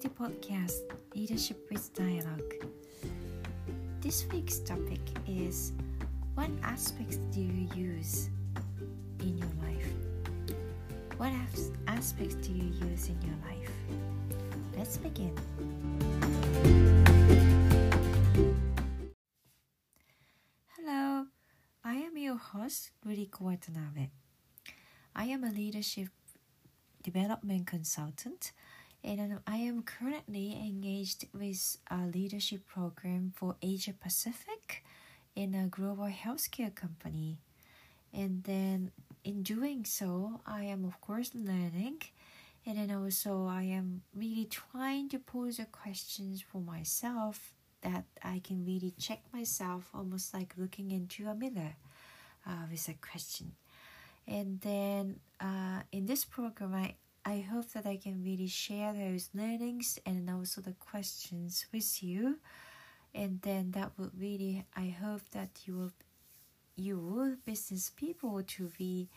the podcast Leadership with Dialogue. This week's topic is What aspects do you use in your life? What aspects do you use in your life? Let's begin. Hello, I am your host, Ruriko Watanabe. I am a leadership development consultant and I am currently engaged with a leadership program for Asia Pacific in a global healthcare company. And then in doing so, I am of course learning and then also I am really trying to pose a questions for myself that I can really check myself almost like looking into a mirror uh, with a question. And then uh, in this program, I, I hope that I can really share those learnings and also the questions with you. And then that would really, I hope that you will, you business people to be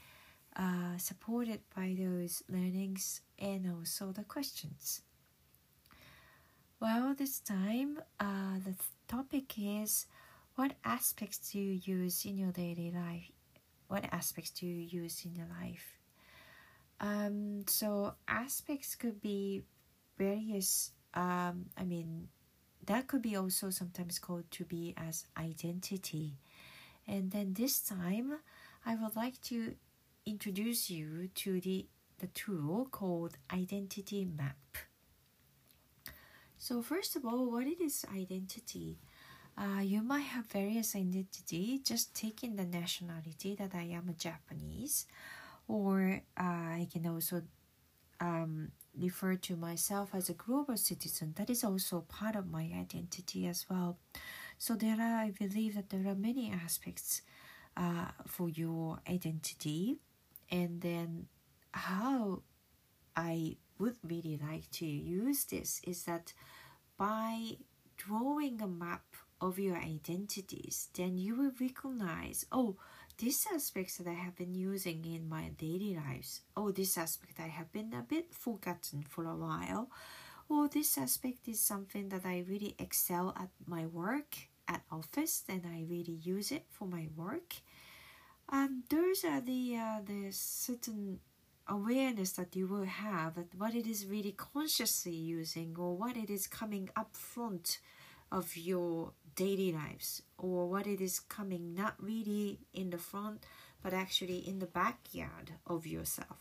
uh, supported by those learnings and also the questions. Well, this time uh, the topic is what aspects do you use in your daily life? What aspects do you use in your life? Um, so aspects could be various. Um, I mean, that could be also sometimes called to be as identity. And then this time, I would like to introduce you to the the tool called identity map. So first of all, what it is identity? Uh, you might have various identity. Just taking the nationality that I am a Japanese, or I can also um, refer to myself as a global citizen. That is also part of my identity as well. So there are, I believe that there are many aspects uh, for your identity, and then how I would really like to use this is that by drawing a map of your identities, then you will recognize, oh, these aspects that I have been using in my daily lives. or this aspect I have been a bit forgotten for a while. or this aspect is something that I really excel at my work at office, and I really use it for my work. Um, those are the uh, the certain awareness that you will have at what it is really consciously using or what it is coming up front of your daily lives or what it is coming not really in the front but actually in the backyard of yourself.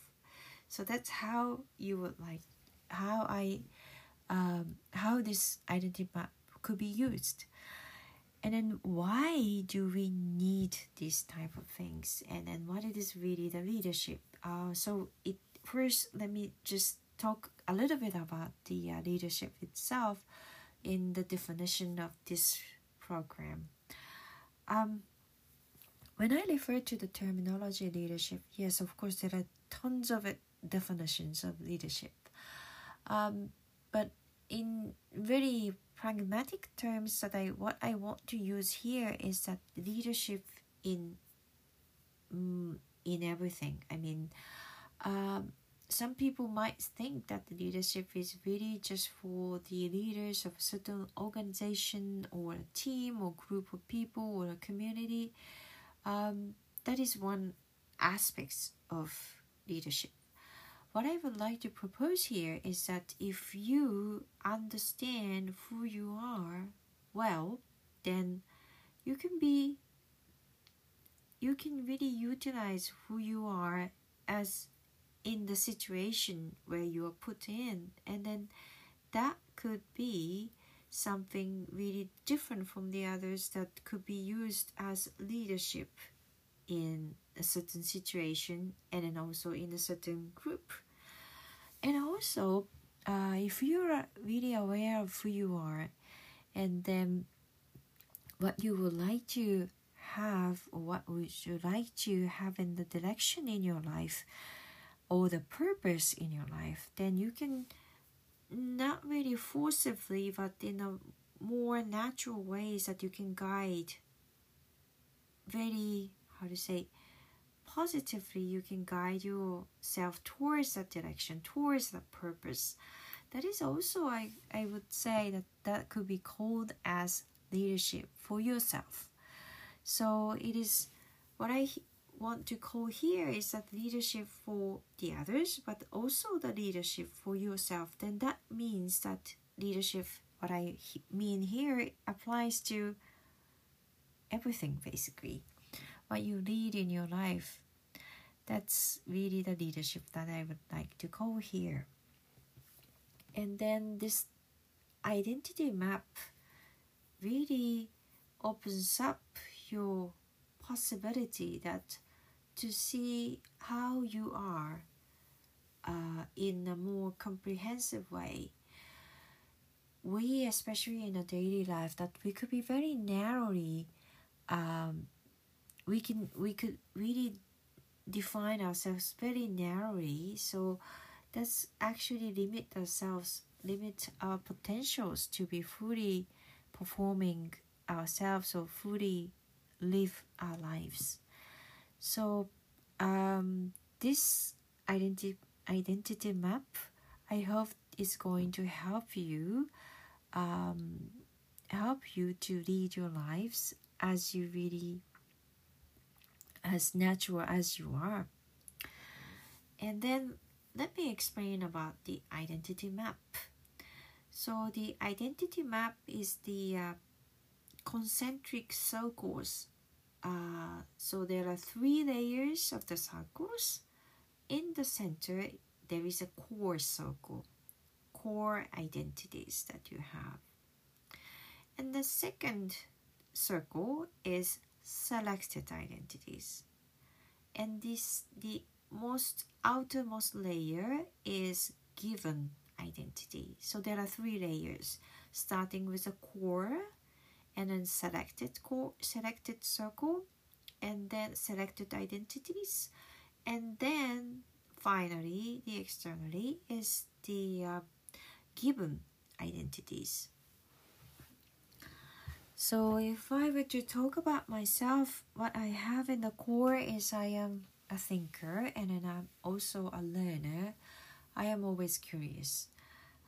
So that's how you would like how i um, how this identity map could be used. And then why do we need these type of things? And then what it is really the leadership. Uh, so it first let me just talk a little bit about the uh, leadership itself in the definition of this program um, when i refer to the terminology leadership yes of course there are tons of definitions of leadership um, but in very pragmatic terms that I what I want to use here is that leadership in mm, in everything. I mean, um, some people might think that the leadership is really just for the leaders of a certain organization or a team or group of people or a community. Um, that is one aspect of leadership. What I would like to propose here is that if you understand who you are well, then you can be you can really utilize who you are as in the situation where you are put in and then that could be something really different from the others that could be used as leadership in a certain situation and then also in a certain group. And also, uh, if you're really aware of who you are and then what you would like to have or what would you like to have in the direction in your life or the purpose in your life, then you can not really forcibly, but in a more natural ways that you can guide very how to say positively you can guide yourself towards that direction towards that purpose. That is also I, I would say that that could be called as leadership for yourself. So it is what i want to call here is that leadership for the others but also the leadership for yourself. Then that means that leadership what i mean here applies to everything basically. What you lead in your life that's really the leadership that i would like to call here and then this identity map really opens up your possibility that to see how you are uh, in a more comprehensive way. We especially in a daily life that we could be very narrowly um, we can we could really define ourselves very narrowly. So that's actually limit ourselves limit our potentials to be fully performing ourselves or fully live our lives so um, this identity identity map i hope is going to help you um, help you to lead your lives as you really as natural as you are. And then let me explain about the identity map. So the identity map is the uh, concentric circles uh, so there are three layers of the circles in the center there is a core circle core identities that you have. And the second circle is selected identities. And this the most outermost layer is given identity. So there are three layers starting with a core and then selected core selected circle and then selected identities and then finally the externally is the uh, given identities so if I were to talk about myself, what I have in the core is I am a thinker and then I'm also a learner. I am always curious.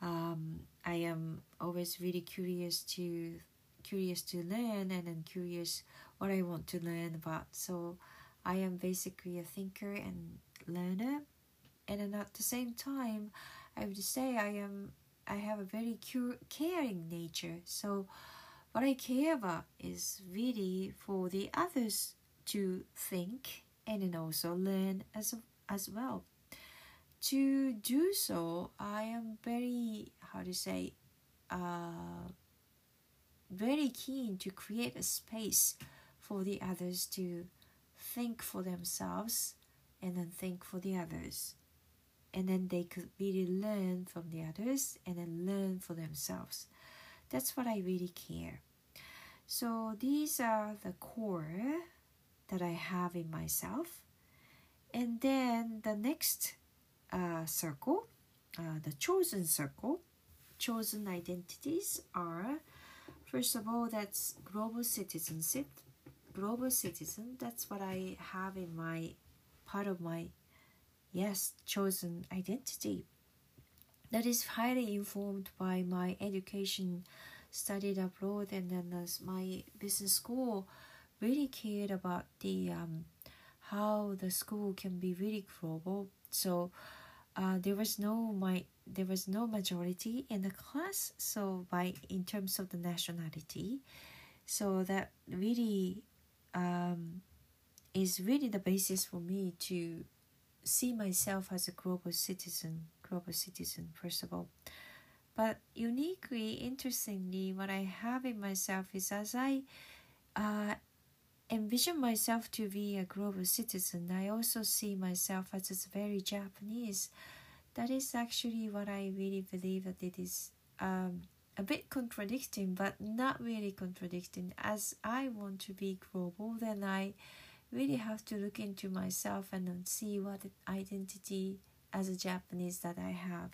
Um, I am always really curious to curious to learn and then curious what I want to learn about. So I am basically a thinker and learner, and then at the same time, I would say I am I have a very cur- caring nature. So what I care about is really for the others to think and then also learn as as well. To do so, I am very how to say, uh, very keen to create a space for the others to think for themselves and then think for the others. And then they could really learn from the others and then learn for themselves. That's what I really care. So these are the core that I have in myself. And then the next uh, circle, uh, the chosen circle, chosen identities are first of all, that's global citizenship. Global citizen, that's what I have in my part of my yes chosen identity that is highly informed by my education studied abroad and then as my business school really cared about the um, how the school can be really global so uh, there was no my there was no majority in the class so by in terms of the nationality so that really um, is really the basis for me to see myself as a global citizen, global citizen, first of all. But uniquely, interestingly, what I have in myself is as I uh, envision myself to be a global citizen, I also see myself as a very Japanese. That is actually what I really believe that it is um, a bit contradicting, but not really contradicting. As I want to be global, then I really have to look into myself and see what identity as a Japanese that I have.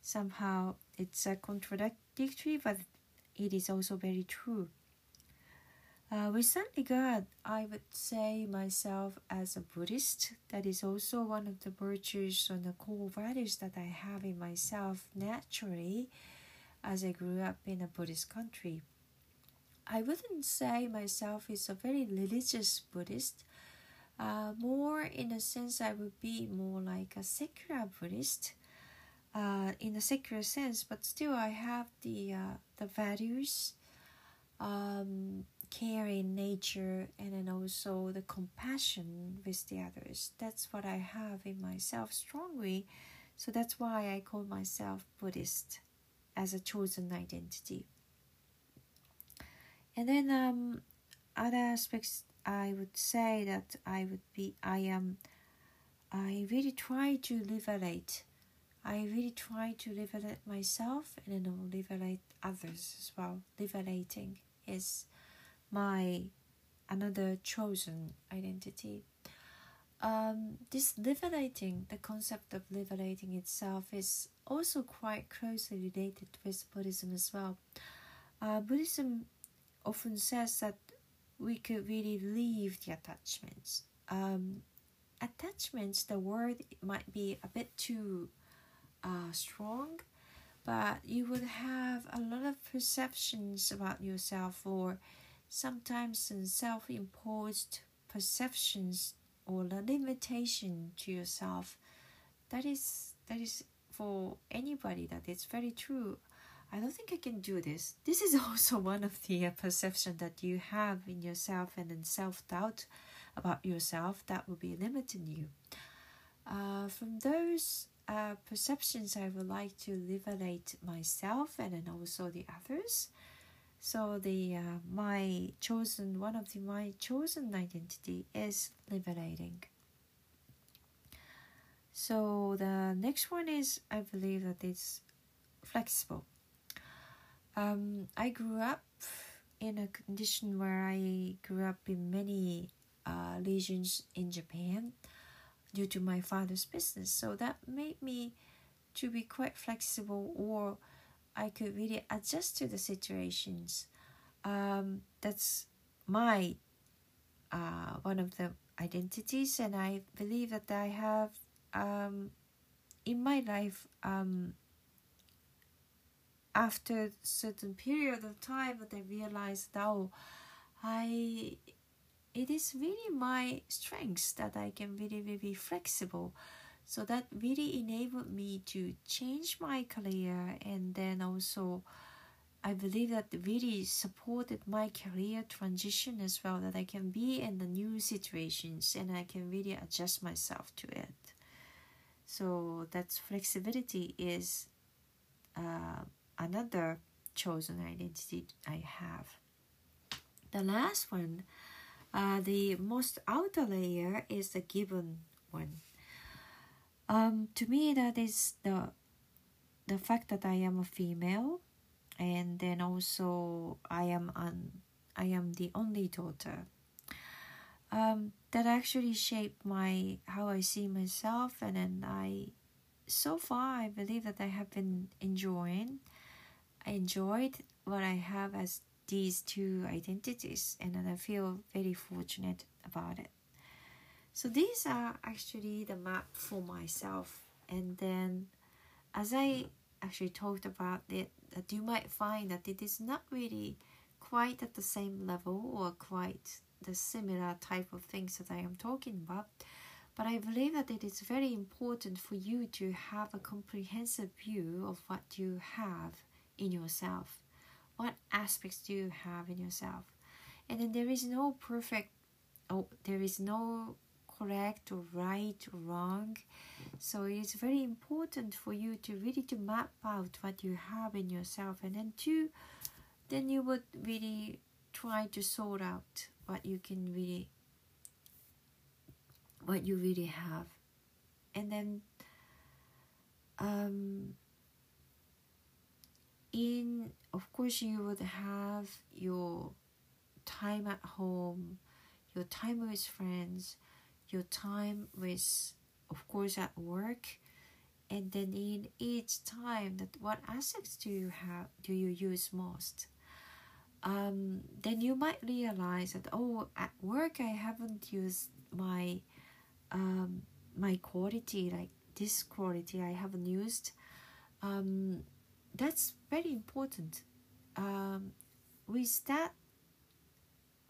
Somehow it's a contradictory, but it is also very true. Uh, that regard, I would say myself as a Buddhist. That is also one of the virtues and the core values that I have in myself naturally as I grew up in a Buddhist country. I wouldn't say myself is a very religious Buddhist. Uh, more in a sense, I would be more like a secular Buddhist. Uh, in a secular sense, but still I have the uh, the values um, care in nature and then also the compassion with the others. That's what I have in myself strongly. So that's why I call myself Buddhist as a chosen identity. And then um, other aspects, I would say that I would be, I am, I really try to liberate. I really try to liberate myself and then liberate others as well. Liberating is my another chosen identity. Um, this liberating, the concept of liberating itself, is also quite closely related with Buddhism as well. Uh, Buddhism often says that we could really leave the attachments. Um, attachments, the word might be a bit too uh, strong, but you would have a lot of perceptions about yourself or sometimes self-imposed perceptions or the limitation to yourself. That is that is for anybody that it's very true. I don't think i can do this. This is also one of the uh, perception that you have in yourself and then self-doubt about yourself that will be limiting you. Uh, from those uh, perceptions i would like to liberate myself and then also the others so the uh, my chosen one of the my chosen identity is liberating. So the next one is I believe that it's flexible. Um, I grew up in a condition where I grew up in many uh, regions in Japan due to my father's business. So that made me to be quite flexible or I could really adjust to the situations. Um, that's my uh, one of the identities, and I believe that I have um, in my life um, after a certain period of time that I realized now I it is really my strengths that I can really, really be flexible so that really enabled me to change my career and then also I believe that really supported my career transition as well that I can be in the new situations and I can really adjust myself to it. So that flexibility is uh, another chosen identity I have. The last one, uh, the most outer layer is the given one. Um, to me, that is the the fact that I am a female, and then also I am an I am the only daughter. Um, that actually shaped my how I see myself, and then I, so far I believe that I have been enjoying, I enjoyed what I have as these two identities, and then I feel very fortunate about it. So these are actually the map for myself. And then as I actually talked about it, that you might find that it is not really quite at the same level or quite the similar type of things that I am talking about. But I believe that it is very important for you to have a comprehensive view of what you have in yourself. What aspects do you have in yourself? And then there is no perfect, oh, there is no correct or right or wrong. So it's very important for you to really to map out what you have in yourself and then to then you would really try to sort out what you can really what you really have. And then um in of course you would have your time at home your time with friends your time with of course at work. And then in each time that what assets do you have do you use most? Um, then you might realize that oh at work I haven't used my um, my quality like this quality I haven't used. Um, that's very important. Um, with that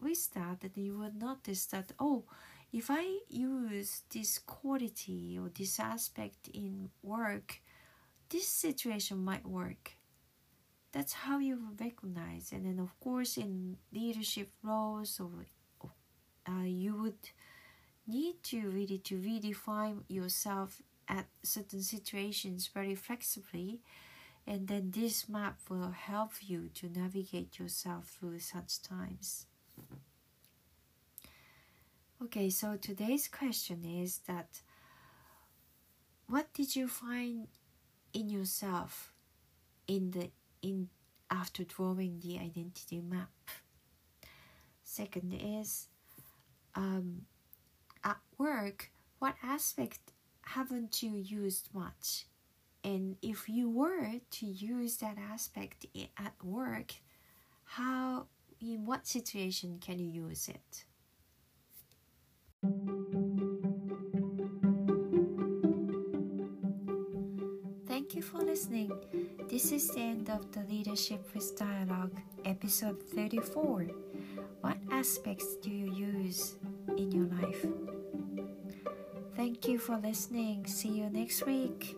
with that that you will notice that oh if I use this quality or this aspect in work this situation might work. That's how you recognize. And then of course in leadership roles or uh, you would need to really to redefine yourself at certain situations very flexibly. And then this map will help you to navigate yourself through such times okay so today's question is that what did you find in yourself in the in after drawing the identity map. Second is um, at work, what aspect haven't you used much? And if you were to use that aspect at work, how in what situation can you use it? Thank you for listening. This is the end of the Leadership with Dialogue, episode 34. What aspects do you use in your life? Thank you for listening. See you next week.